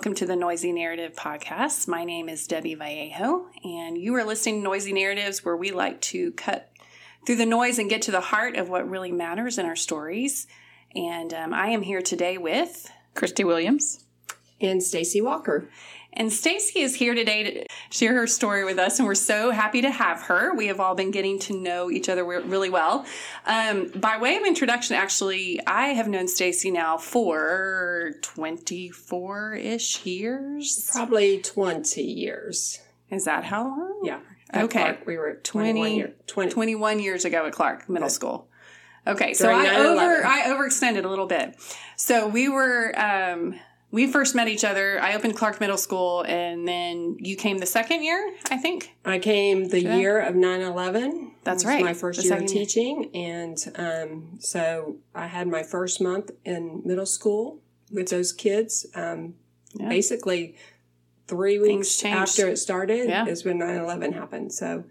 welcome to the Noisy Narrative Podcast. My name is Debbie Vallejo, and you are listening to Noisy Narratives, where we like to cut through the noise and get to the heart of what really matters in our stories. And um, I am here today with Christy Williams and Stacy Walker. And Stacy is here today to share her story with us, and we're so happy to have her. We have all been getting to know each other really well. Um, by way of introduction, actually, I have known Stacy now for 24 ish years. Probably 20 years. Is that how long? Yeah. At okay. Clark, we were 20, year, 20. 21 years ago at Clark Middle School. Okay, so I over I overextended a little bit. So we were um, we first met each other. I opened Clark Middle School, and then you came the second year, I think. I came the Should year I? of 9 11. That's right. My first the year of teaching. Year. And um, so I had my first month in middle school with those kids. Um, yeah. Basically, three weeks after it started yeah. is when 9 11 happened. So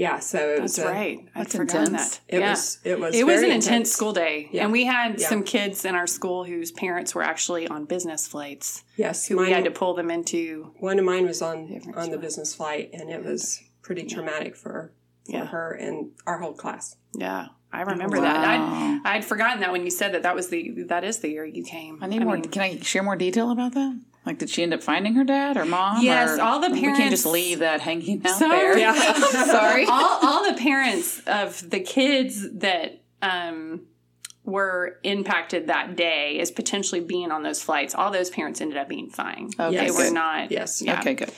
yeah, so it That's was right. I'd forgotten that. It yeah. was it was it was an intense, intense school day, yeah. and we had yeah. some kids in our school whose parents were actually on business flights. Yes, who mine, we had to pull them into. One of mine was on on the business flight, and it was pretty traumatic for for her and our whole class. Yeah, I remember wow. that. I'd, I'd forgotten that when you said that. That was the that is the year you came. I need I more. Mean, can I share more detail about that? Like, did she end up finding her dad or mom? Yes, or all the parents. We can't just leave that hanging out sorry. there. Yeah. sorry. all, all the parents of the kids that um, were impacted that day as potentially being on those flights, all those parents ended up being fine. Okay, they were not. Yes. Yeah. Okay, good.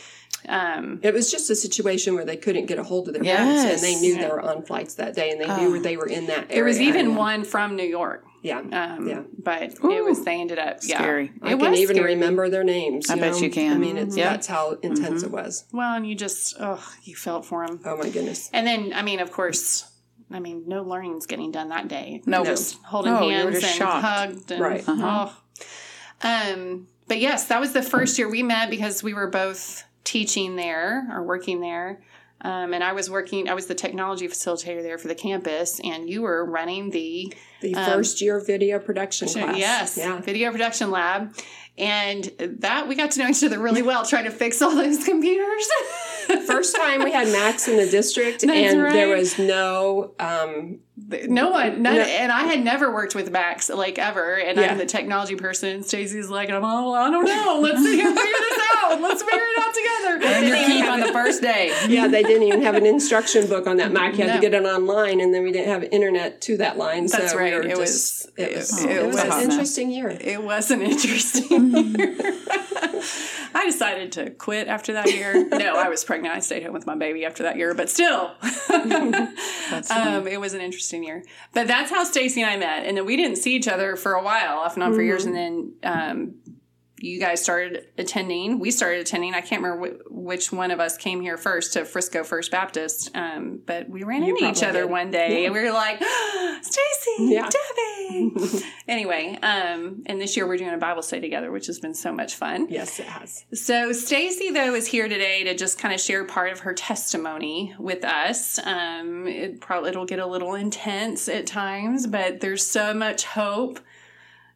Um, it was just a situation where they couldn't get a hold of their yes. parents, and they knew they were on flights that day, and they knew they were in that area. There was even one from New York. Yeah, um, yeah. But Ooh. it was they ended up scary. Yeah, I can even scary. remember their names. I bet know? you can. I mean, it's yep. that's how intense mm-hmm. it was. Well, and you just oh, you felt for them. Oh my goodness. And then, I mean, of course. I mean, no learning's getting done that day. No, just holding no, hands and shocked. hugged. And, right. Uh-huh. Oh. Um, but yes, that was the first year we met because we were both teaching there or working there. Um, and I was working, I was the technology facilitator there for the campus, and you were running the the um, first year video production class. Yes, yeah. video production lab. And that we got to know each other really well, trying to fix all those computers. First time we had Macs in the district, That's and right. there was no um, no one, none, no. and I had never worked with Macs like ever, and yeah. I'm the technology person. Stacy's like, I'm all, I don't know. Let's see, figure this out. Let's figure it out together. And your keep on the first day. Yeah, they didn't even have an instruction book on that Mac. You had no. to get it online, and then we didn't have internet to that line. That's so right. We it, just, was, it, was, it, it was. It was an interesting year. It was an interesting year. I decided to quit after that year. No, I was pregnant. I stayed home with my baby after that year, but still, um, it was an interesting year. But that's how Stacy and I met, and then we didn't see each other for a while, off and on mm-hmm. for years, and then um, you guys started attending. We started attending. I can't remember wh- which one of us came here first to Frisco First Baptist, um, but we ran you into each other did. one day, yeah. and we were like, "Stacy, yeah. Debbie." anyway, um, and this year we're doing a Bible study together, which has been so much fun. Yes, it has. So Stacy though is here today to just kind of share part of her testimony with us. Um, it probably it'll get a little intense at times, but there's so much hope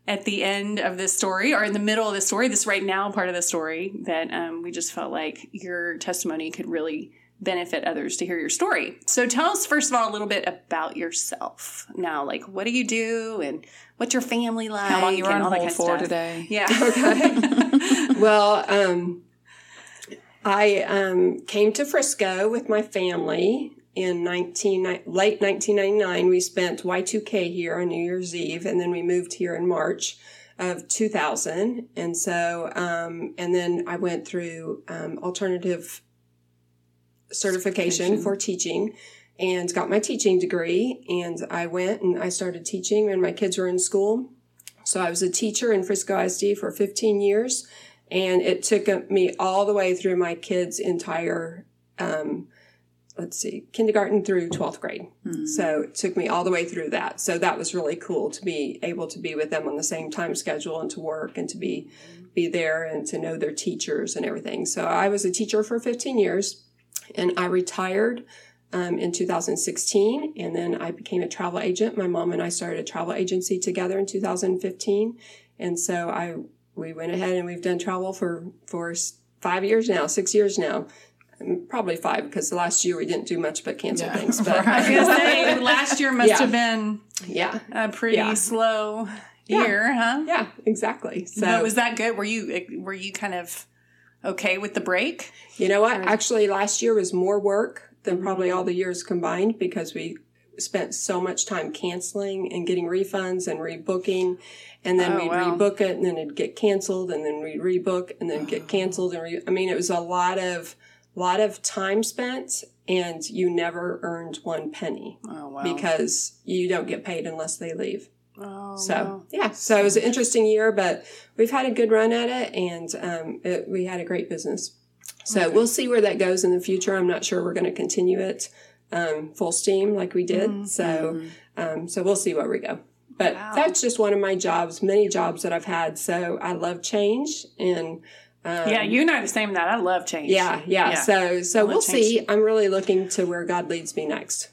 at the end of this story or in the middle of the story, this right now part of the story, that um, we just felt like your testimony could really benefit others to hear your story. So tell us first of all a little bit about yourself. Now, like what do you do and what's your family like? How long you were on hold kind of for stuff. today? Yeah. Okay. well, um, I um, came to Frisco with my family in 19, late 1999. We spent Y2K here on New Year's Eve, and then we moved here in March of 2000. And so, um, and then I went through um, alternative certification for teaching and got my teaching degree. And I went and I started teaching when my kids were in school. So I was a teacher in Frisco ISD for 15 years. And it took me all the way through my kids' entire um, let's see, kindergarten through 12th grade. Mm-hmm. So it took me all the way through that. So that was really cool to be able to be with them on the same time schedule and to work and to be, be there and to know their teachers and everything. So I was a teacher for 15 years and I retired um, in 2016 and then I became a travel agent. My mom and I started a travel agency together in 2015. And so I we went ahead and we've done travel for for five years now, six years now. Probably five because the last year we didn't do much but cancel Yeah. things. But I was gonna say last year must Yeah. have been yeah, a pretty Yeah. slow Yeah. year, huh? yeah, exactly. So but was that good? Were you were you kind of okay with the break? You know what? Actually, last year was more work than probably Mm-hmm. all the years combined because we spent so much time canceling and getting refunds and rebooking. And then Oh, we'd wow. rebook it and then it'd get canceled and then we'd rebook and then Oh. get canceled. And re- I mean, it was a lot of, lot of time spent and you never earned one penny Oh wow! because you don't get paid unless they leave. oh, So wow. yeah, so it was an interesting year, but we've had a good run at it, and um, it, we had a great business. So we'll see where that goes in the future. I'm not sure we're going to continue it um, full steam like we did. So um, so we'll see where we go. But Wow. that's just one of my jobs, many jobs that I've had. So I love change, and um, yeah, you and I are the same. in That I love change. yeah, yeah, Yeah. So so we'll change. see. I'm really looking to where God leads me next.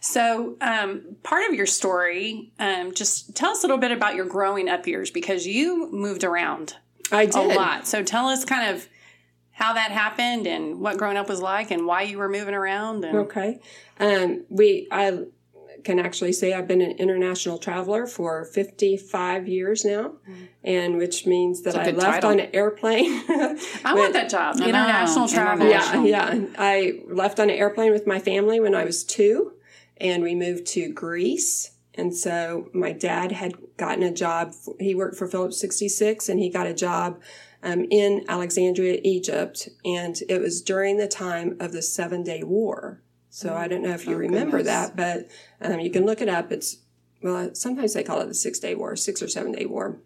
So, um, part of your story, um, just tell us a little bit about your growing up years because you moved around I a did. A lot. So, tell us kind of how that happened and what growing up was like and why you were moving around. And Okay. Um, we, I can actually say I've been an international traveler for 55 years now, and which means that I left title. on an airplane. I want that job, I know, international travel. international. yeah, yeah. I left on an airplane with my family when I was two, and we moved to Greece. And so my dad had gotten a job. He worked for Phillips 66, and he got a job um, in Alexandria, Egypt. And it was during the time of the Seven Day War. So I don't know if you Oh, remember goodness. that, but um, you can look it up. It's well, sometimes they call it the Six Day War, Six or Seven Day War.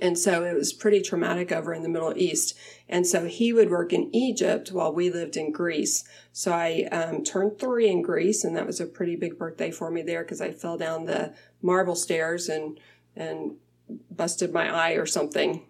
And so it was pretty traumatic over in the Middle East. And so he would work in Egypt while we lived in Greece. So I um, turned three in Greece, and that was a pretty big birthday for me there because I fell down the marble stairs and and busted my eye or something.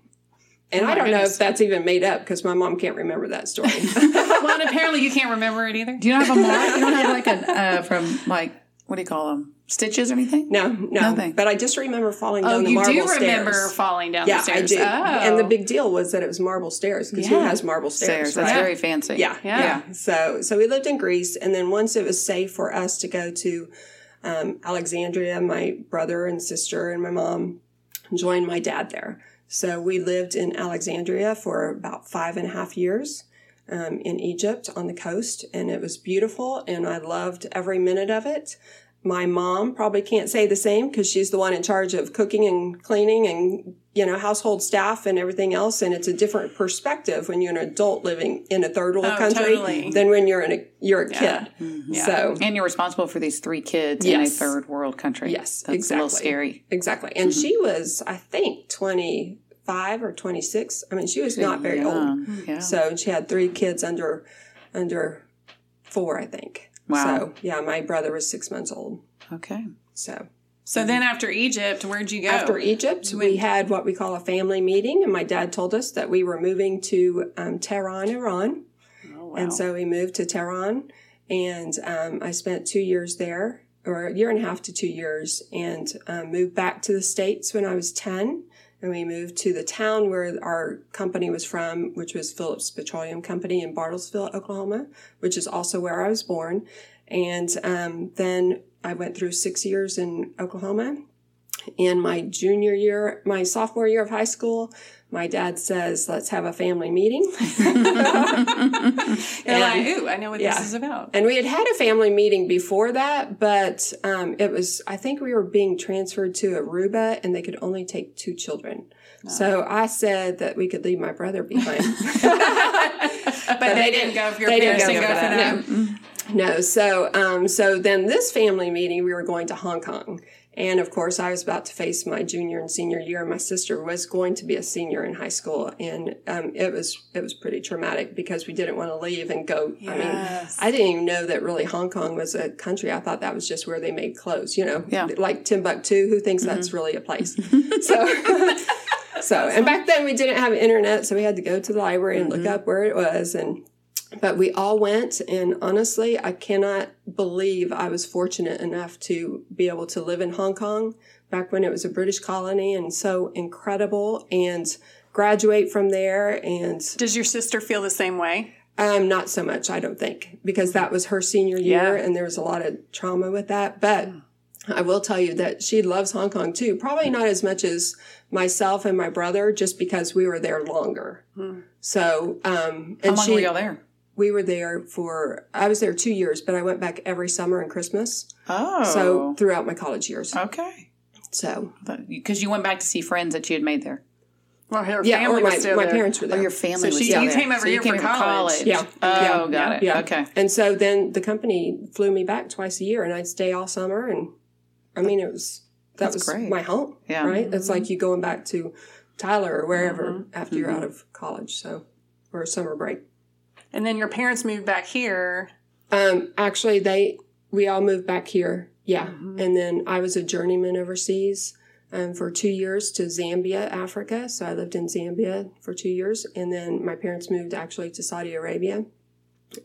And Oh, I don't know if that's even made up because my mom can't remember that story. well, and apparently you can't remember it either. Do you not have a mark? You don't have like a uh, from like what do you call them? Stitches or anything? no, no. Nothing. But I just remember falling Oh, down the marble stairs. you marble do stairs. remember falling down yeah, the stairs. I do. Oh. And the big deal was that it was marble stairs because who has marble stairs? Stairs. That's right? very fancy. Yeah, Yeah. yeah, So, so we lived in Greece, and then once it was safe for us to go to um, Alexandria, my brother and sister and my mom joined my dad there. So we lived in Alexandria for about five and a half years um, in Egypt on the coast, and it was beautiful, and I loved every minute of it. My mom probably can't say the same because she's the one in charge of cooking and cleaning and you know household staff and everything else, and it's a different perspective when you're an adult living in a third world Oh, country totally. than when you're in a you're a Yeah. kid. Yeah. So And you're responsible for these three kids in a third world country. Yes, That's a little exactly. scary. exactly, and Mm-hmm. she was I think twenty five or twenty six. I mean, she was not very old. Yeah. So she had three kids under under four, I think. Wow. So yeah, my brother was six months old. Okay. So So then after Egypt, where'd you go? after Egypt, we had what we call a family meeting, and my dad told us that we were moving to um, Tehran, Iran. Oh, wow. And so we moved to Tehran, and um, I spent two years there, or a year and a half to two years, and um, moved back to the States when I was 10. And we moved to the town where our company was from, which was Phillips Petroleum Company in Bartlesville, Oklahoma, which is also where I was born. And um, then I went through six years in Oklahoma. In my junior year, my sophomore year of high school, my dad says, let's have a family meeting. You're like, ooh, I know what yeah. this is about. And we had had a family meeting before that, but um, it was, I think we were being transferred to Aruba and they could only take two children. So I said that we could leave my brother behind. but, they didn't go if your they didn't parents go didn't go for for that, them. no, so um, so then this family meeting, we were going to Hong Kong. And of course, I was about to face my junior and senior year. and My sister was going to be a senior in high school, and um, it was it was pretty traumatic because we didn't want to leave and go. I mean, I didn't even know that really Hong Kong was a country. I thought that was just where they made clothes. You know, Yeah. like Timbuktu. Who thinks that's really a place? so. So, and back then we didn't have internet, so we had to go to the library and look up where it was. And, but we all went. And honestly, I cannot believe I was fortunate enough to be able to live in Hong Kong back when it was a British colony and so incredible. And graduate from there and Does your sister feel the same way? um, not so much, I don't think, because that was her senior year Yeah. and there was a lot of trauma with that. But I will tell you that she loves Hong Kong too. Probably not as much as myself and my brother, just because we were there longer. So, um, How and long she, were y'all there? We were there for, I was there two years, but I went back every summer and Christmas. Oh. So throughout my college years. Okay. So, Because you went back to see friends that you had made there. Well, her yeah, family or my, was still my there. parents were there. Oh, your family So was she- still you there. came over So you here came for from college. Yeah. Oh, Yeah. got it. Yeah. Okay. And so then the company flew me back twice a year and I'd stay all summer. And I mean, it was, that That's was great. my home, Yeah. right? It's like you going back to Tyler or wherever Mm-hmm. after you're out of college. So, or a summer break. And then your parents moved back here. Um, actually, they, we all moved back here. Yeah. Mm-hmm. And then I was a journeyman overseas. Um, for two years to Zambia, Africa. So I lived in Zambia for two years. And then my parents moved actually to Saudi Arabia.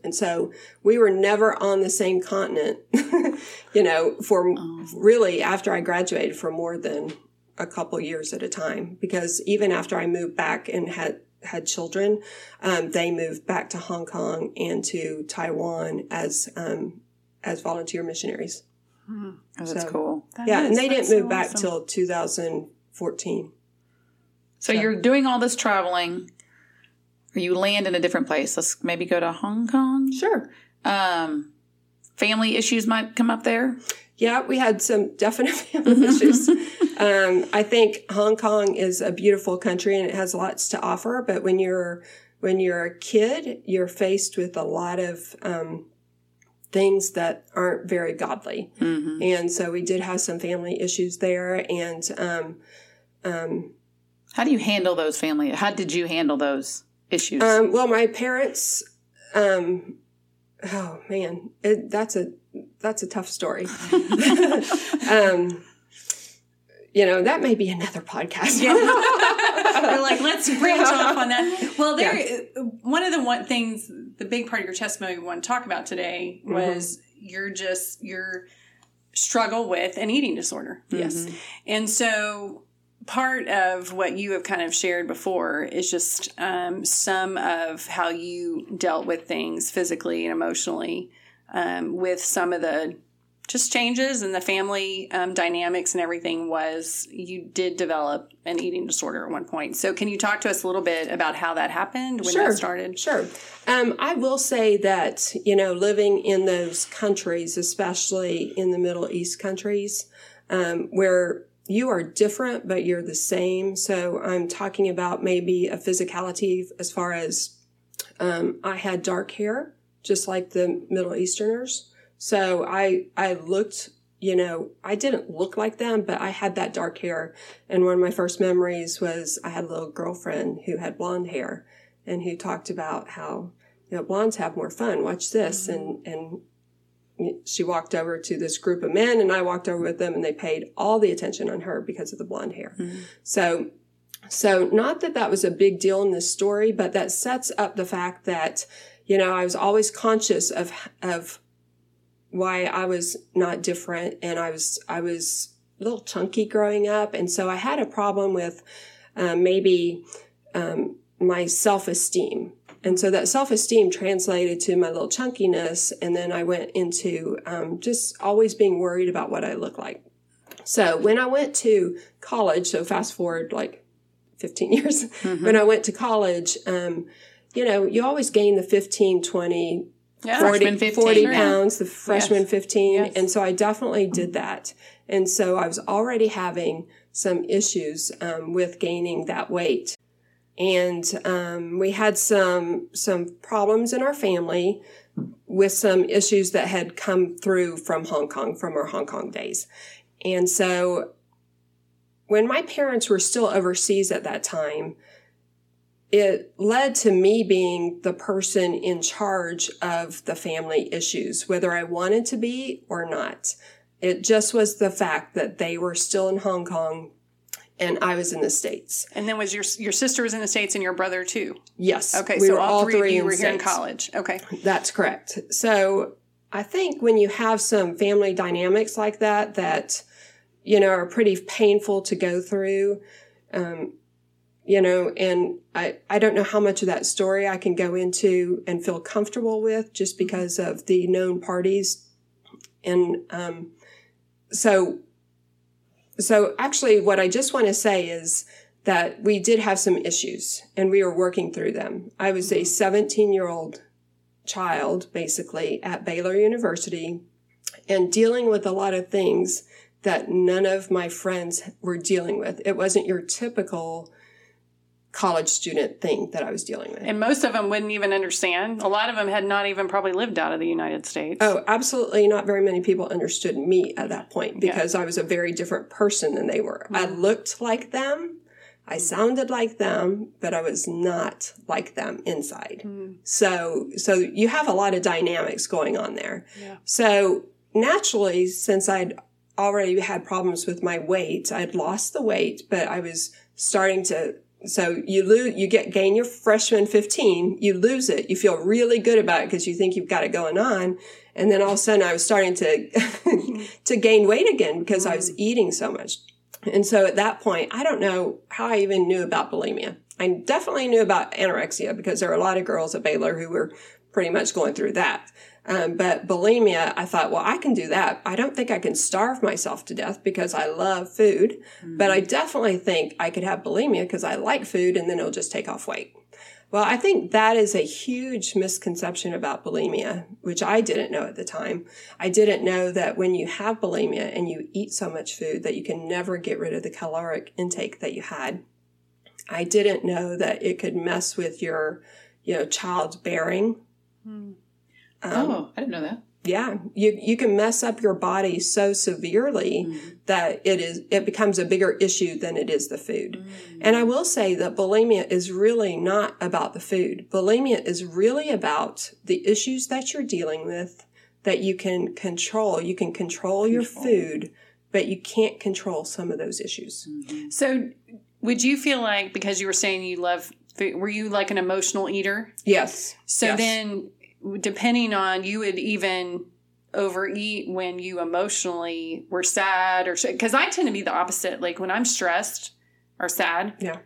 And so we were never on the same continent, you know, for really after I graduated for more than a couple years at a time. Because even after I moved back and had had children, um, they moved back to Hong Kong and to Taiwan as um, as volunteer missionaries. Oh, that's So- cool. That yeah, is- and they didn't that's so move back awesome. till 2014. So you're doing all this traveling, or you land in a different place. Let's maybe go to Hong Kong. Sure. Um, family issues might come up there. Yeah, we had some definite family issues. Um, I think Hong Kong is a beautiful country and it has lots to offer. But when you're when you're a kid, you're faced with a lot of um, things that aren't very godly. Mm-hmm. And so we did have some family issues there. And um, um, How do you handle those family? How did you handle those issues? Um, well, my parents. Um, oh man, it, that's a that's a tough story. um, you know that may be another podcast. Yeah. We're like, let's branch off on that. Well, there, one of the one things, the big part of your testimony we want to talk about today was your just your struggle with an eating disorder. yes. And so part of what you have kind of shared before is just um, some of how you dealt with things physically and emotionally um, with some of the just changes in the family um, dynamics and everything was you did develop an eating disorder at one point. So can you talk to us a little bit about how that happened when Sure. that started? Sure. Um, I will say that, you know, living in those countries, especially in the Middle East countries, um, where you are different, but you're the same. So I'm talking about maybe a physicality as far as um, I had dark hair, just like the Middle Easterners. So I, I looked, you know, I didn't look like them, but I had that dark hair. And one of my first memories was I had a little girlfriend who had blonde hair and who talked about how you know blondes have more fun. Watch this, and and she walked over to this group of men, and I walked over with them, and they paid all the attention on her because of the blonde hair. So. So, not that that was a big deal in this story, but that sets up the fact that, you know, I was always conscious of, of why I was not different and I was, I was a little chunky growing up. And so I had a problem with, um, maybe, um, my self-esteem. And so that self-esteem translated to my little chunkiness. And then I went into, um, just always being worried about what I look like. So when I went to college, so fast forward like 15 years, when I went to college, um, you know, you always gain the 15, 20, Yeah. 40, 15, 40 pounds, the freshman 15. Yes. And so I definitely did that. And so I was already having some issues um, with gaining that weight. And um, we had some some problems in our family with some issues that had come through from Hong Kong, from our Hong Kong days. And so when my parents were still overseas at that time, it led to me being the person in charge of the family issues, whether I wanted to be or not. It just was the fact that they were still in Hong Kong and I was in the States. And then was your your sister was in the states and your brother too? Yes. Okay, we so were all, three, of you were here in college. Okay. That's correct. So I think when you have some family dynamics like that, that, you know, are pretty painful to go through, um, you know, and I, I don't know how much of that story I can go into and feel comfortable with just because of the known parties. And, um, so, so actually what I just want to say is that we did have some issues and we were working through them. I was a mm-hmm. 17 year old child, basically, at Baylor University and dealing with a lot of things that none of my friends were dealing with. It wasn't your typical college student thing that I was dealing with. And most of them wouldn't even understand. A lot of them had not even probably lived out of the United States. Oh, absolutely. Not very many people understood me at that point because yeah. I was a very different person than they were. Mm-hmm. I looked like them. I sounded like them, but I was not like them inside. Mm-hmm. So, so you have a lot of dynamics going on there. Yeah. So naturally, since I'd already had problems with my weight, I'd lost the weight, but I was starting to so you lose, you get gain your freshman 15, you lose it, you feel really good about it because you think you've got it going on. And then all of a sudden I was starting to, to gain weight again because I was mm. eating so much. And so at that point, I don't know how I even knew about bulimia. I definitely knew about anorexia because there are a lot of girls at Baylor who were pretty much going through that. Um, but bulimia, I thought, well, I can do that. I don't think I can starve myself to death because I love food, mm-hmm. but I definitely think I could have bulimia because I like food and then it'll just take off weight. Well, I think that is a huge misconception about bulimia, which I didn't know at the time. I didn't know that when you have bulimia and you eat so much food that you can never get rid of the caloric intake that you had. I didn't know that it could mess with your, you know, child's bearing. Mm. Um, oh, I didn't know that. Yeah, you you can mess up your body so severely mm-hmm. that it is it becomes a bigger issue than it is the food. Mm-hmm. And I will say that bulimia is really not about the food. Bulimia is really about the issues that you're dealing with that you can control. You can control, control. your food, but you can't control some of those issues. Mm-hmm. So, would you feel like because you were saying you love food, were you like an emotional eater? Yes. So yes. then depending on you would even overeat when you emotionally were sad or because I tend to be the opposite. Like when I'm stressed or sad, yeah,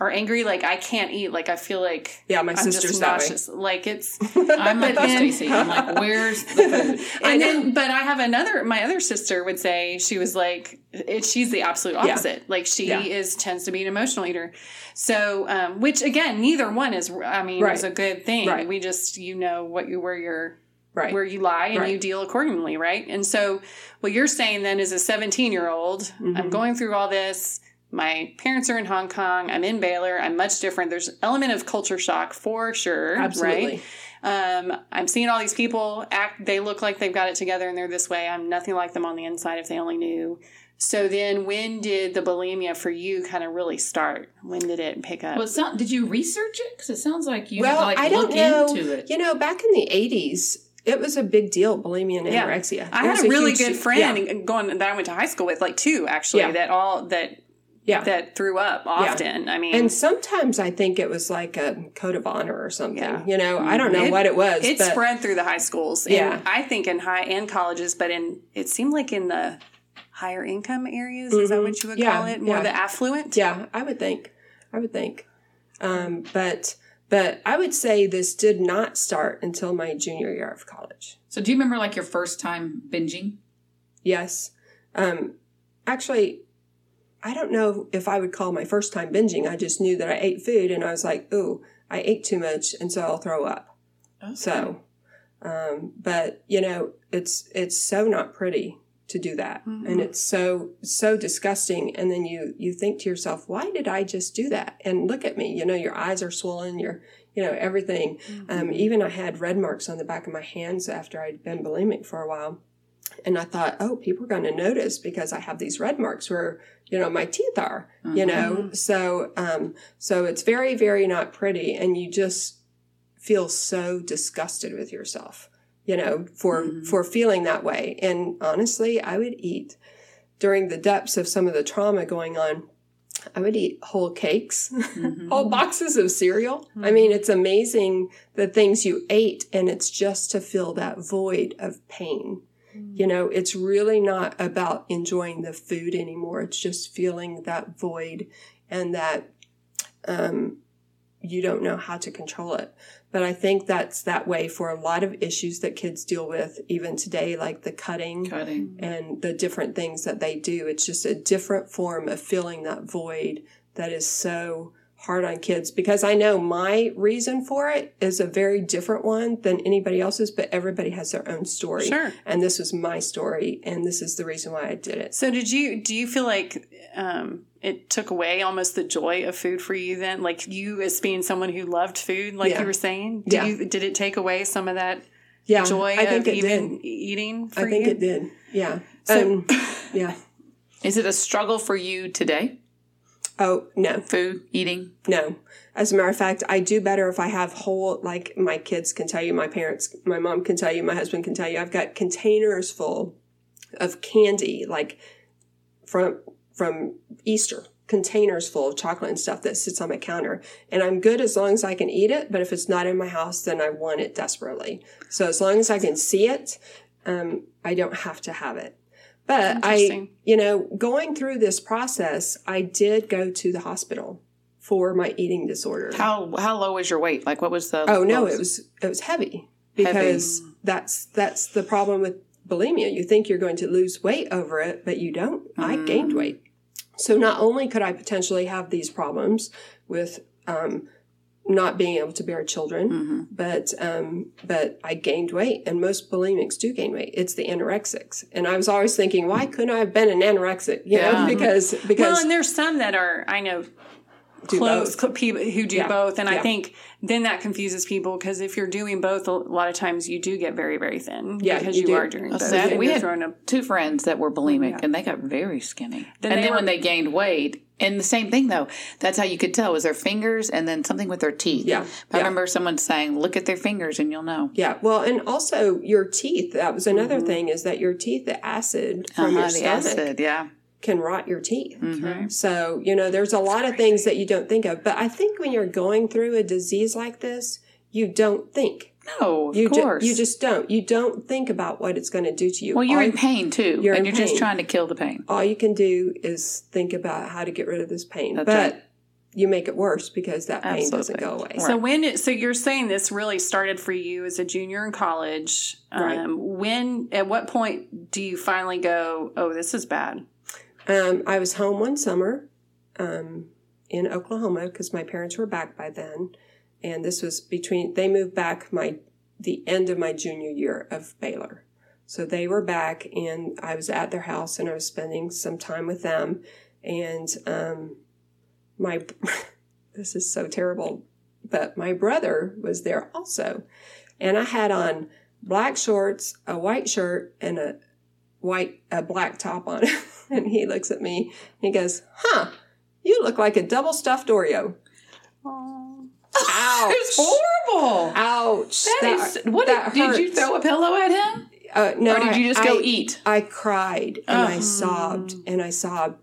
or angry, like I can't eat. Like I feel like yeah, my I'm sister's nauseous. Like it's I'm like Stacy. I'm like, where's the food? and then, but I have another. My other sister would say she was like, it, she's the absolute opposite. Yeah. Like she yeah. is tends to be an emotional eater. So, um, which again, neither one is. I mean, right. is a good thing. Right. We just you know what you where you're right. where you lie and right. you deal accordingly, right? And so, what you're saying then is a 17 year old. Mm-hmm. I'm going through all this my parents are in Hong Kong. I'm in Baylor. I'm much different. There's element of culture shock for sure. Absolutely. Right? Um, I'm seeing all these people act. They look like they've got it together, and they're this way. I'm nothing like them on the inside. If they only knew. So then, when did the bulimia for you kind of really start? When did it pick up? Well, did you research it? Because it sounds like you well, like I don't look know. into it. You know, back in the '80s, it was a big deal, bulimia and anorexia. Yeah. I had a really good friend yeah. going that I went to high school with, like two actually, yeah. that all that yeah. that threw up often. Yeah. I mean, and sometimes I think it was like a code of honor or something. Yeah. You know, I don't know it, what it was. It but, spread through the high schools. yeah, I think in high and colleges, but in it seemed like in the higher income areas. Mm-hmm. Is that mm-hmm. what you would yeah. call it? More the affluent. Yeah, I would think. I would think. Um, but but I would say this did not start until my junior year of college. So do you remember like your first time binging? Yes. Um, actually, I don't know if I would call my first time binging. I just knew that I ate food and I was like, ooh, I ate too much and so I'll throw up. Okay. So, um, but you know, it's, it's so not pretty to do that. Mm-hmm. And it's so, so disgusting. And then you, you think to yourself, why did I just do that? And look at me, you know, your eyes are swollen, your, you know, everything. Mm-hmm. Um, even I had red marks on the back of my hands after I'd been bulimic for a while. And I thought, oh, people are going to notice because I have these red marks where, you know, my teeth are, mm-hmm. you know? So, um, so it's very, very not pretty. And you just feel so disgusted with yourself, you know, for, mm-hmm. for feeling that way. And honestly, I would eat during the depths of some of the trauma going on. I would eat whole cakes, mm-hmm. whole boxes of cereal. I mean, mm-hmm. it's amazing the things you ate, and it's just to fill that void of pain. You know, it's really not about enjoying the food anymore. It's just feeling that void and that um, you don't know how to control it. But I think that's that way for a lot of issues that kids deal with even today, like the cutting Cutting. and the different things that they do. It's just a different form of filling that void that is so hard on kids because I know my reason for it is a very different one than anybody else's, but everybody has their own story. Sure. And this was my story, and this is the reason why I did it. So did you do you feel like um, it took away almost the joy of food for you then? Like you as being someone who loved food, like Yeah. you were saying? Did Yeah. you did it take away some of that Yeah, joy I think of it even did. eating I think you? it did. Yeah. So- um, yeah. Is it a struggle for you today? Oh no, Food, eating? no. As a matter of fact, I do better if I have whole. Like my kids can tell you, my parents, my mom can tell you, my husband can tell you. I've got containers full of candy, like from from Easter. Containers full of chocolate and stuff that sits on my counter, and I'm good as long as I can eat it. But if it's not in my house, then I want it desperately. So as long as I can see it, um, I don't have to have it. But I, you know, going through this process, I did go to the hospital for my eating disorder. How how low was your weight? Like what was the oh no, lowest? it was it was heavy because that's that's the problem with bulimia. You think you're going to lose weight over it, but you don't. I gained weight. So not only could I potentially have these problems with um, not being able to bear children, Mm-hmm. but um, but I gained weight, and most bulimics do gain weight. It's the anorexics, and I was always thinking, why couldn't I have been an anorexic? You know, Yeah. because Well, and there's some that are I know Do close both. people who do Yeah. both, and I think then that confuses people because if you're doing both, a lot of times you do get very very thin. Yeah, because you you, are doing Well, both. sad. We had throwing two friends that were bulimic Yeah. and they got very skinny. Then and then were- when they gained weight, and the same thing though, that's how you could tell was their fingers and then something with their teeth. Yeah, I yeah. remember someone saying, "Look at their fingers and you'll know." Yeah, well, and also your teeth. That was another thing is that your teeth, the acid from Uh-huh, your the stomach, acid, yeah. can rot your teeth. Mhm. So you know, there's a lot of things that you don't think of. But I think when you're going through a disease like this, you don't think. No, of You ju- course. you just don't. You don't think about what it's going to do to you. well, you're all, in pain too, You're and in you're just trying to kill the pain. all you can do is think about how to get rid of this pain. That's but right. you make it worse because that pain doesn't go away. Right. So when it, so you're saying this really started for you as a junior in college. Right. Um, when at what point do you finally go, oh, this is bad? Um, I was home one summer um, in Oklahoma because my parents were back by then, and this was between. They moved back my the end of my junior year of Baylor, so they were back, and I was at their house, and I was spending some time with them, and um, my this is so terrible, but my brother was there also, and I had on black shorts, a white shirt, and a white a black top on. And he looks at me and he goes huh you look like a double stuffed oreo ouch It's horrible. ouch That is, what that did, did you throw a pillow at him, uh, no or did you just go I, eat? I cried and Oh. i sobbed and i sobbed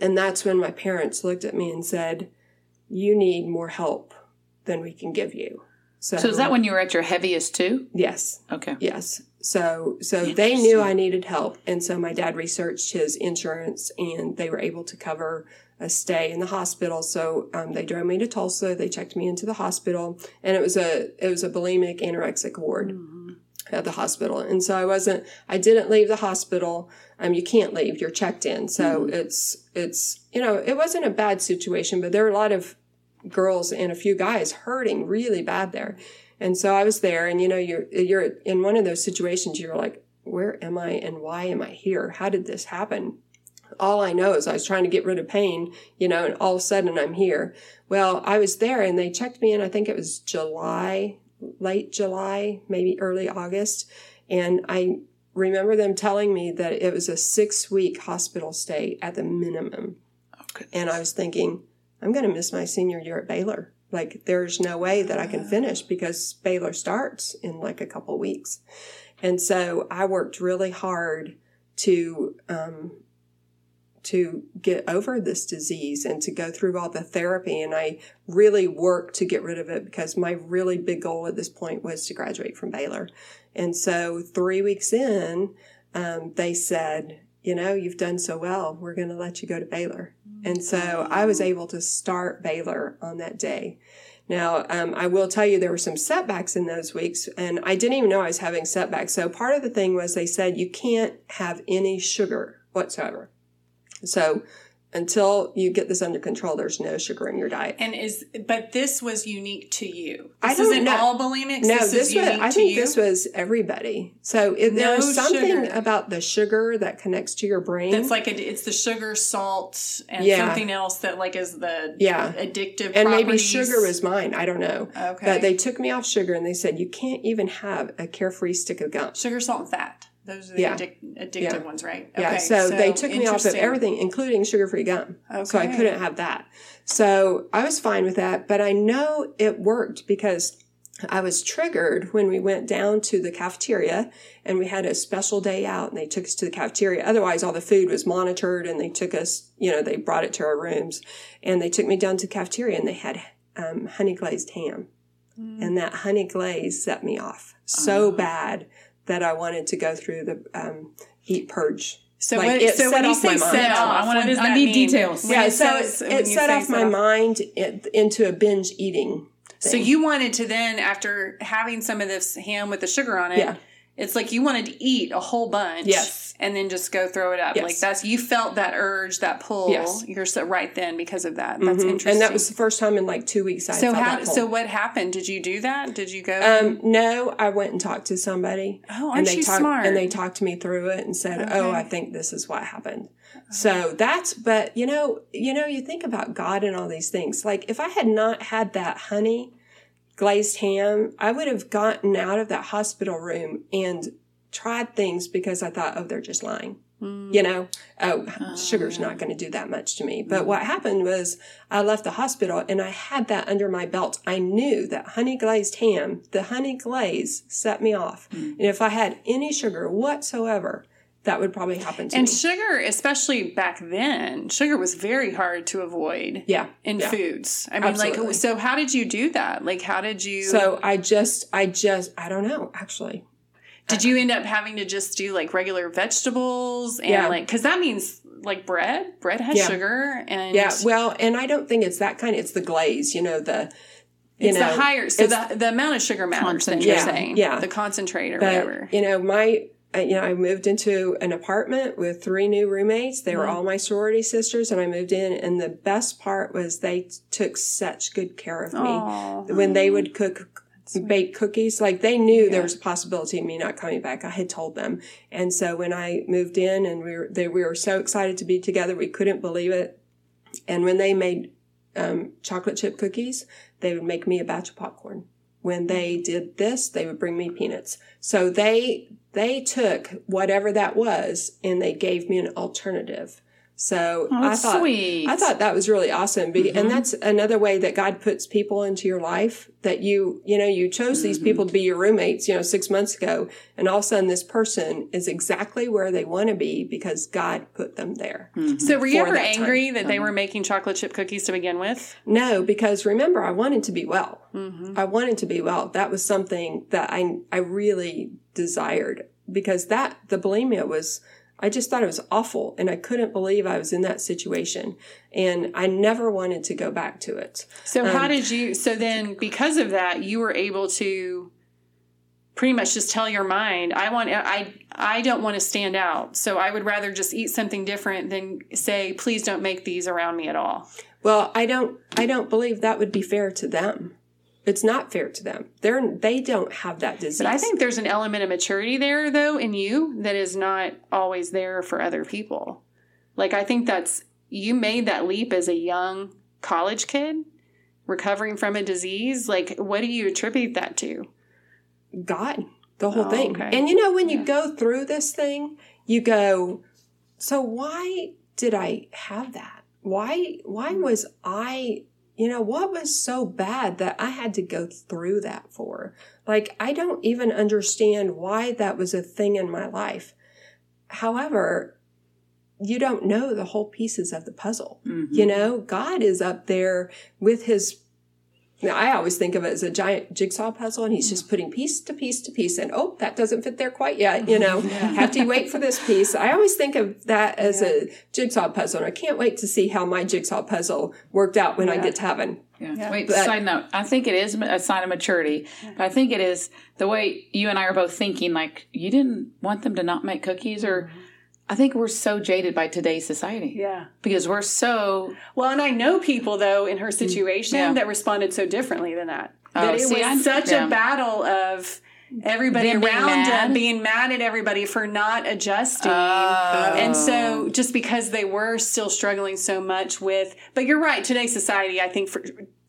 and that's when my parents looked at me and said you need more help than we can give you so, So is that when you were at your heaviest too? yes Okay. Yes. So so they knew I needed help, and so my dad researched his insurance, and they were able to cover a stay in the hospital. So um, they drove me to Tulsa. They checked me into the hospital, and it was a it was a bulimic anorexic ward at the hospital. And so I wasn't I didn't leave the hospital. Um, you can't leave. You're checked in. So it's it's you know it wasn't a bad situation, but there were a lot of girls and a few guys hurting really bad there. And so I was there and you know you're you're in one of those situations you're like where am I and why am I here? How did this happen? All I know is I was trying to get rid of pain, you know, and all of a sudden I'm here. Well, I was there and they checked me in, I think it was July, late July, maybe early August. And I remember them telling me that it was a six week hospital stay at the minimum. Okay. And I was thinking, I'm going to miss my senior year at Baylor. Like, there's no way that I can finish because Baylor starts in like a couple weeks. And so I worked really hard to, um, to get over this disease and to go through all the therapy. And I really worked to get rid of it because my really big goal at this point was to graduate from Baylor. And so three weeks in, um, they said, you know, you've done so well. We're going to let you go to Baylor. And so I was able to start Baylor on that day. Now, um, I will tell you there were some setbacks in those weeks, and I didn't even know I was having setbacks. So part of the thing was they said you can't have any sugar whatsoever. So until you get this under control, there's no sugar in your diet. And is but this was unique to you. I This don't isn't know. all bulimics. No, this, this is was. unique I think this was everybody. So if No was something sugar. about the sugar that connects to your brain. It's like a, it's the sugar, salt, and Yeah. something else that like is the Yeah. addictive. and maybe sugar was mine. I don't know. Okay. But they took me off sugar and they said you can't even have a carefree stick of gum. sugar, salt, and fat. Those are the Yeah. addic- addictive Yeah. ones, right? Yeah, Okay, so, they took me off of everything, including sugar free gum. Okay. So I couldn't have that. So I was fine with that, but I know it worked because I was triggered when we went down to the cafeteria and we had a special day out and they took us to the cafeteria. Otherwise, all the food was monitored and they took us, you know, they brought it to our rooms and they took me down to the cafeteria and they had um, honey glazed ham. Mm. And that honey glaze set me off so Oh. bad that I wanted to go through the um, heat purge. So, like, what, it so set when you off my say mind. set No, off, I wanna- what I need mean? details. When Yeah, it so says- it, when it you set say off my mind it, into a binge eating. So you wanted to then, after having some of this ham with the sugar on it, Yeah. it's like you wanted to eat a whole bunch, Yes. And then just go throw it up. Yes. Like that's you felt that urge, that pull. Yes. You're so right then because of that. That's Mhm. interesting. And that was the first time in like two weeks I so how? So what happened? Did you do that? Did you go? Um, no, I went and talked to somebody. oh, aren't and they you talked smart? and they talked me through it and said, "Oh, I think this is what happened." So that's but you know, you know, you think about God and all these things. Like if I had not had that honey glazed ham, I would have gotten out of that hospital room and tried things because I thought, "Oh, they're just lying." Mm. You know, oh, Oh, sugar's not going to do that much to me. But what happened was I left the hospital and I had that under my belt. I knew that honey glazed ham, the honey glaze set me off. Mm. And if I had any sugar whatsoever, that would probably happen to And me. sugar, especially back then, sugar was very hard to avoid yeah. in yeah. foods. I mean, Absolutely. like, so how did you do that? Like, how did you? So I just, I just, I don't know, actually. Did you end up having to just do like regular vegetables and Yeah. like because that means like bread? Bread has Yeah. sugar and Yeah. Well, and I don't think it's that kind. It's the glaze, you know, the, you it's know, the higher. So the the amount of sugar matters. Then you're Yeah, saying yeah. the concentrate or But whatever. you know, my uh, you know, I moved into an apartment with three new roommates. They were Mhm. all my sorority sisters, and I moved in. And the best part was they took such good care of me Aw. when they would cook bake cookies. Like they knew Yeah. there was a possibility of me not coming back. I had told them, and so when I moved in, and we were they we were so excited to be together, we couldn't believe it. And when they made um, chocolate chip cookies, they would make me a batch of popcorn. When they did this, they would bring me peanuts. So they they took whatever that was and they gave me an alternative. So Oh, I thought sweet. I thought that was really awesome. Be- Mhm. And that's another way that God puts people into your life that you, you know, you chose these Mhm. people to be your roommates, you know, six months ago. And all of a sudden this person is exactly where they want to be because God put them there. Mhm. So were you ever that time. angry that they Mhm. were making chocolate chip cookies to begin with? No, because remember, I wanted to be well. Mm-hmm. I wanted to be well. That was something that I, I really desired because that, the bulimia was, I just thought it was awful and I couldn't believe I was in that situation. And I never wanted to go back to it. So how Um, did you? So then, because of that, you were able to pretty much just tell your mind, "I want, I, I don't want to stand out. So I would rather just eat something different than say, please don't make these around me at all." Well, I don't I don't believe that would be fair to them. It's not fair to them. They're they don't have that disease. But I think there's an element of maturity there, though, in you that is not always there for other people. Like I think that's you made that leap as a young college kid recovering from a disease. Like, what do you attribute that to? God, the whole Oh, thing. okay. And you know when you Yeah. go through this thing, you go, so why did I have that? Why why Mm. was I you know, what was so bad that I had to go through that for? Like, I don't even understand why that was a thing in my life. However, you don't know the whole pieces of the puzzle. Mhm. You know, God is up there with his Now, I always think of it as a giant jigsaw puzzle, and he's just putting piece to piece to piece, and oh, that doesn't fit there quite yet. You know, have to wait for this piece. I always think of that as a jigsaw puzzle, and I can't wait to see how my jigsaw puzzle worked out when I get to heaven. Yeah. Wait, side note. I think it is a sign of maturity, but I think it is the way you and I are both thinking. Like you didn't want them to not make cookies, or mm-hmm. I think we're so jaded by today's society. Yeah. because we're so. Well, and I know people though in her mm. situation Yeah. that responded so differently than that. Oh, that it see, was I- such yeah. a battle of everybody Them being around mad? them being mad at everybody for not adjusting. Oh. And so just because they were still struggling so much with but you're right, today's society I think for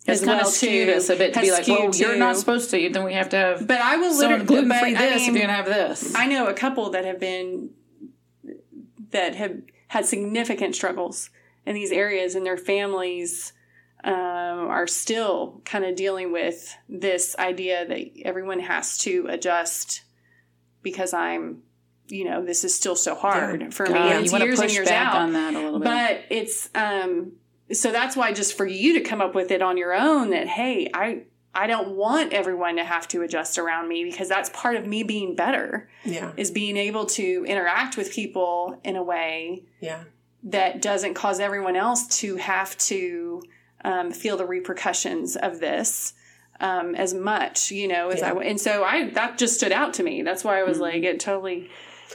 as kind well of skewed too, us a bit to be like, well, skewed you're not supposed to. Then we have to have. But I will literally gluten free but, I this if you're gonna have this. I know a couple that have been that have had significant struggles in these areas, and their families um, are still kind of dealing with this idea that everyone has to adjust because I'm, you know, this is still so hard for me. God, And you it's want years and push years back out. on that a little bit. But it's um so that's why just for you to come up with it on your own that hey, I I don't want everyone to have to adjust around me because that's part of me being better Yeah, is being able to interact with people in a way yeah, that doesn't cause everyone else to have to um, feel the repercussions of this um, as much, you know, as I and so I that just stood out to me. That's why I was like, it totally,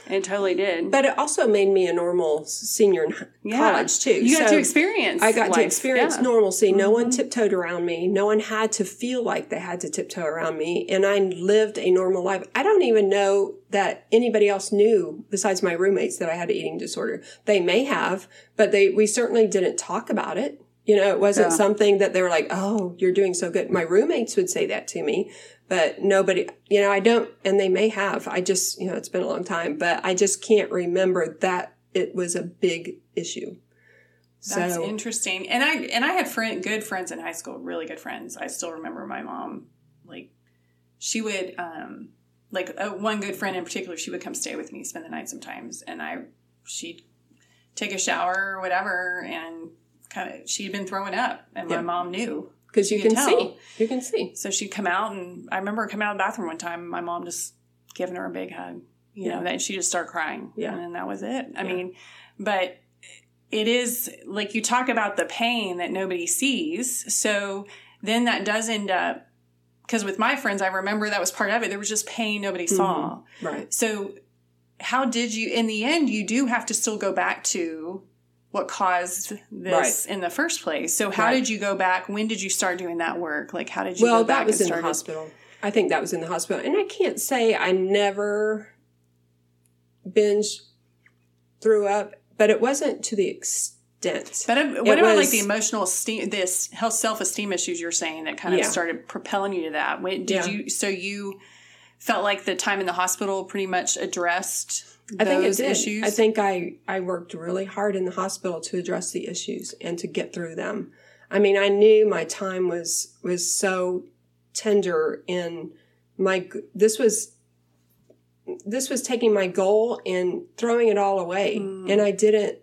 it totally did. but it also made me a normal senior in Yeah. college too. You got So- to experience. I got to experience Yeah. normalcy. No Mm-hmm. one tiptoed around me. No one had to feel like they had to tiptoe around me. And I lived a normal life. I don't even know that anybody else knew besides my roommates that I had an eating disorder. They may have, but they, we certainly didn't talk about it. You know, it wasn't Yeah. something that they were like, Oh, you're doing so good. My roommates would say that to me, but nobody, you know, I don't, and they may have. I just, you know, it's been a long time, but I just can't remember that it was a big issue. That's so, interesting. And I and I had friend good friends in high school, really good friends. I still remember my mom like she would um like uh, one good friend in particular, she would come stay with me, spend the night sometimes, and I she'd take a shower or whatever and kind of she'd been throwing up and Yeah. my mom knew. Because you You can can see. You can see. So she'd come out and I remember coming out of the bathroom one time, my mom just giving her a big hug. You know, then she just started crying. Yeah. And that was it. I Yeah. mean, but it is like you talk about the pain that nobody sees. So then that does end up because with my friends, I remember that was part of it. There was just pain nobody mm-hmm. saw. Right. So how did you in the end you do have to still go back to what caused this in the first place. So how Right. did you go back? When did you start doing that work? Like how did you Well, go back that was in the hospital. I think that was in the hospital. And I can't say I never binge threw up, but it wasn't to the extent. But what It about like the emotional esteem, this health self esteem issues you're saying that kind of Yeah. started propelling you to that? When did Yeah. you? So you felt like the time in the hospital pretty much addressed I think it did. issues. I think I, I worked really hard in the hospital to address the issues and to get through them. I mean, I knew my time was was so tender in my this was this was taking my goal and throwing it all away. Mm. And I didn't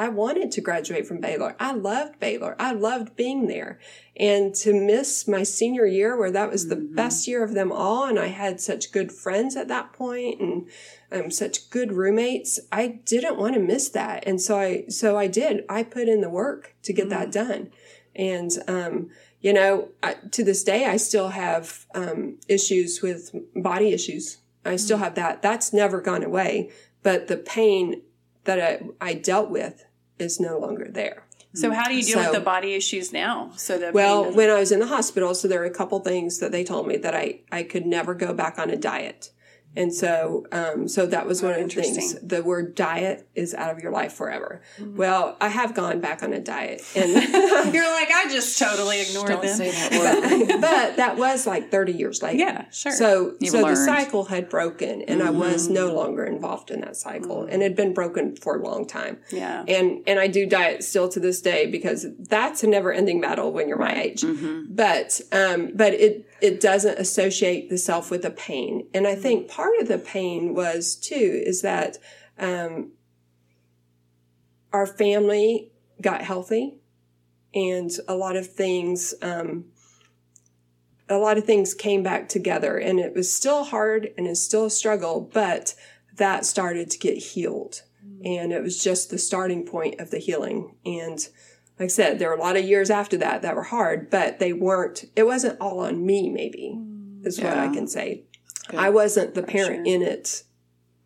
I wanted to graduate from Baylor. I loved Baylor. I loved being there. And to miss my senior year where that was the best year of them all and I had such good friends at that point and um, such good roommates, I didn't want to miss that. And so I so I did. I put in the work to get that done. And um you know, I, to this day, I still have um, issues with body issues. I still have that. That's never gone away. But the pain that I, I dealt with is no longer there. so how do you deal So- with the body issues now? So the Well, pain- when I was in the hospital, so there were a couple things that they told me that I, I could never go back on a diet. And so, um, so that was one of the things. The word diet is out of your life forever. Well, I have gone back on a diet and you're like I just totally ignored Don't them. say that word. but that was like 30 years later. Yeah, sure. So, You've so the cycle had broken and I was no longer involved in that cycle and it had been broken for a long time. yeah. And, and I do diet still to this day because that's a never ending battle when you're my age. But, um, but it, it doesn't associate the self with the pain. And I think part of the pain was too, is that, um, our family got healthy and a lot of things, um, a lot of things came back together and it was still hard and it's still a struggle, but that started to get healed. And it was just the starting point of the healing. And like I said, there were a lot of years after that that were hard, but they weren't, it wasn't all on me, maybe, is what I can say. I wasn't the parent in it,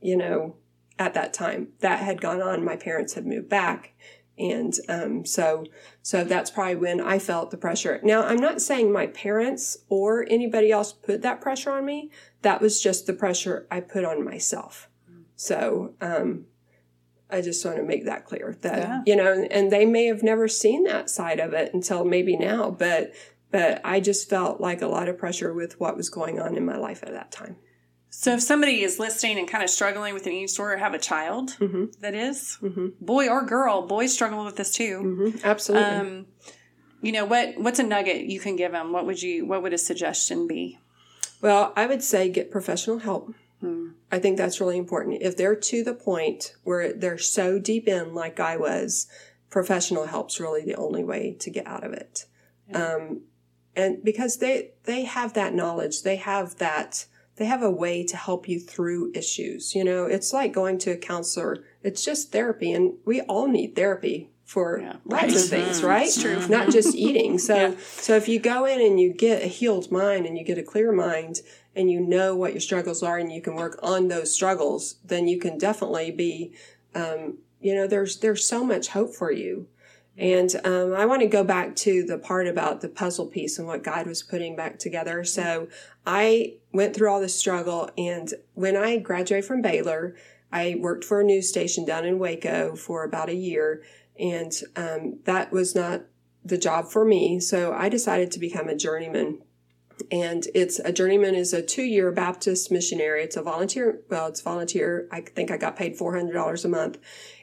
you know, at that time. That had gone on. My parents had moved back. And um, so, so that's probably when I felt the pressure. Now, I'm not saying my parents or anybody else put that pressure on me. That was just the pressure I put on myself. So, um, I just want to make that clear that Yeah. you know, and they may have never seen that side of it until maybe now, but but I just felt like a lot of pressure with what was going on in my life at that time. So if somebody is listening and kind of struggling with an eating disorder, have a child Mhm. that is, Mhm. boy or girl, boys struggle with this too. Mm-hmm. Absolutely. Um, you know what? What's a nugget you can give them? What would you? What would a suggestion be? Well, I would say get professional help. I think that's really important. If they're to the point where they're so deep in, like I was, professional help's really the only way to get out of it. Um, and because they they have that knowledge, they have that they have a way to help you through issues. You know, it's like going to a counselor. It's just therapy, and we all need therapy for Yeah. lots of things, right? It's true. Not just eating. So Yeah. so if you go in and you get a healed mind and you get a clear mind and you know what your struggles are and you can work on those struggles, then you can definitely be, um, you know, there's there's so much hope for you. And um, I want to go back to the part about the puzzle piece and what God was putting back together. So I went through all this struggle, and when I graduated from Baylor, I worked for a news station down in Waco for about a year, and um, that was not the job for me. So I decided to become a journeyman. And it's a journeyman is a two year Baptist missionary. It's a volunteer. Well, it's volunteer. I think I got paid $400 a month.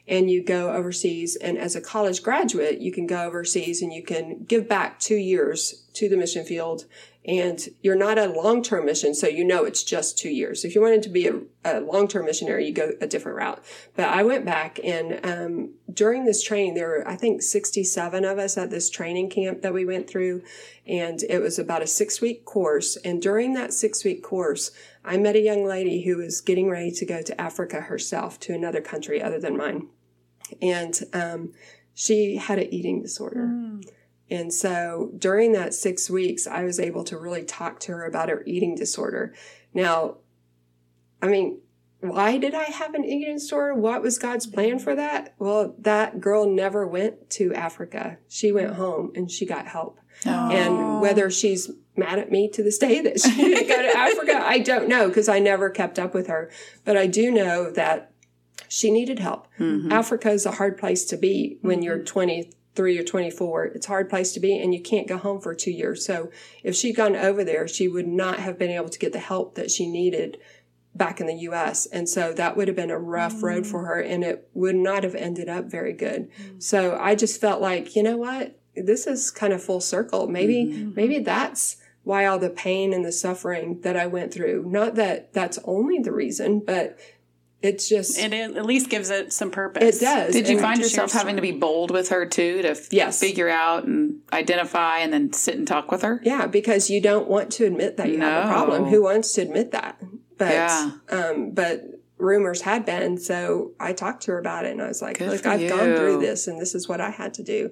And you go overseas. And as a college graduate, you can go overseas and you can give back two years to the mission field. And you're not a long term mission. So you know it's just two years. If you wanted to be a, a long term missionary, you go a different route. But I went back and um, during this training, there were, I think, 67 of us at this training camp that we went through. And it was about a six week course. And during that six week course, I met a young lady who was getting ready to go to Africa herself, to another country other than mine. And um, she had an eating disorder. And so during that six weeks, I was able to really talk to her about her eating disorder. Now, I mean, why did I have an eating disorder? What was God's plan for that? Well, that girl never went to Africa. She went home and she got help. And whether she's mad at me to this day that she didn't go to Africa, I don't know because I never kept up with her. But I do know that she needed help. Mm-hmm. Africa is a hard place to be when you're mm-hmm. 23 or 24. It's a hard place to be and you can't go home for two years. So if she'd gone over there, she would not have been able to get the help that she needed back in the US. And so that would have been a rough road mm. for her and it would not have ended up very good. Mm. So I just felt like, you know what? This is kind of full circle. Maybe, mm-hmm. maybe that's why all the pain and the suffering that I went through. Not that that's only the reason, but it's just, It at least gives it some purpose. it does. Did you And- find to share yourself having to be bold with her too to Yes. figure out and identify and then sit and talk with her? Yeah, because you don't want to admit that you have a problem. Who wants to admit that? But Yeah. um, but rumors had been, so I talked to her about it, and I was like, Good "Look, I've gone through this, and this is what I had to do."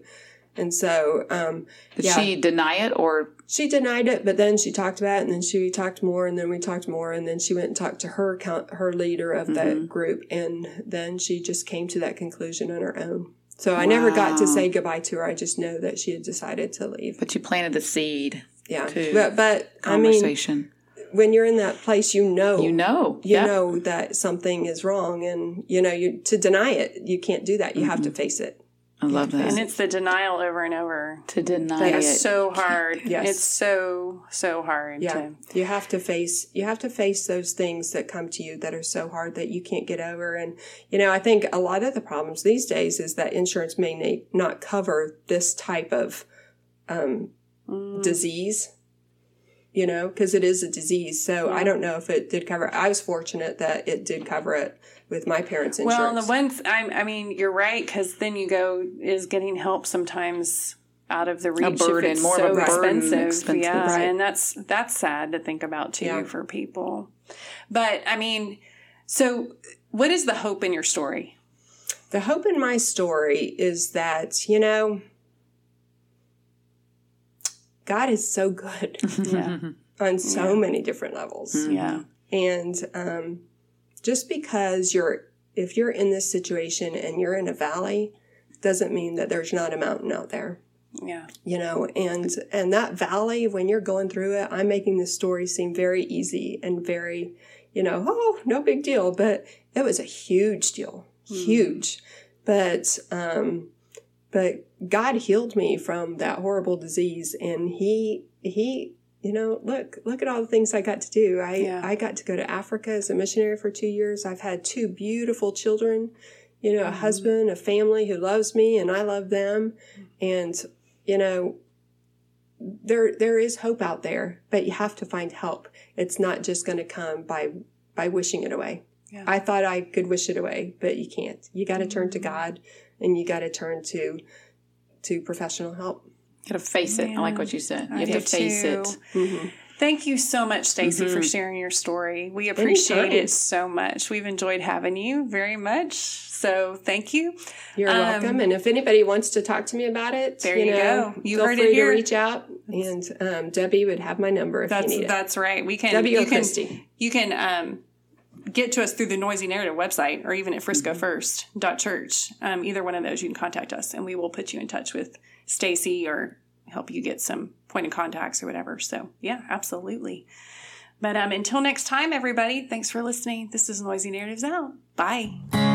And so um, Did Yeah. she deny it or she denied it, but then she talked about it, and then she talked more, and then we talked more, and then she went and talked to her count, her leader of the Mm-hmm. group, and then she just came to that conclusion on her own. So I never got to say goodbye to her. I just know that she had decided to leave. but you planted the seed Yeah, but but I mean, conversation? when you're in that place, you know, you know. you yeah. know that something is wrong, and you know, you to deny it, you can't do that. You have Mm-hmm. to face it. I love that. and it's the denial over and over. to deny It's it. so hard. Yes. It's so so hard. Yeah, To, you have to face you have to face those things that come to you that are so hard that you can't get over. And you know, I think a lot of the problems these days is that insurance may not cover this type of um, Mm. disease. You know, because it is a disease. So I don't know if it did cover. it. I was fortunate that it did cover it with my parents' insurance. well, the ones I, I mean, you're right because then you go is getting help sometimes out of the reach burden, if it's more so of a burden, expensive. expensive. Yeah, Right. and that's that's sad to think about too Yeah. for people. But I mean, so what is the hope in your story? The hope in my story is that, you know, God is so good Yeah, on so Yeah. many different levels. yeah, And um, just because you're, if you're in this situation and you're in a valley, doesn't mean that there's not a mountain out there. yeah, You know, and and that valley, when you're going through it, I'm making this story seem very easy and very, you know, oh, no big deal. But it was a huge deal, huge. But um, but God healed me from that horrible disease, and He He you know look look at all the things I got to do. I Yeah. I got to go to Africa as a missionary for two years. I've had two beautiful children, you know, a husband, a family who loves me, and I love them, and you know there there is hope out there, but you have to find help. It's not just going to come by by wishing it away. Yeah. I thought I could wish it away, but you can't. You got to turn Mm-hmm. to God, and you got to turn to to professional help. You gotta face it. I like what you said. You I have to face too. it. Thank you so much, Stacy, for Mhm. sharing your story. We appreciate Anytime. it so much. We've enjoyed having you very much. So thank you. You're Um, welcome. And if anybody wants to talk to me about it, There you, you know, go. You feel heard it free here. to reach out, and um, Debbie would have my number if That's you need it. that's right. We can Debbie you or can Christy. you can um, get to us through the Noisy Narrative website or even at Frisco Mm-hmm. First Church. Um, either one of those, you can contact us, and we will put you in touch with Stacy or help you get some point of contacts or whatever. So yeah, absolutely. But um, until next time, everybody, thanks for listening. This is Noisy Narratives out. Bye.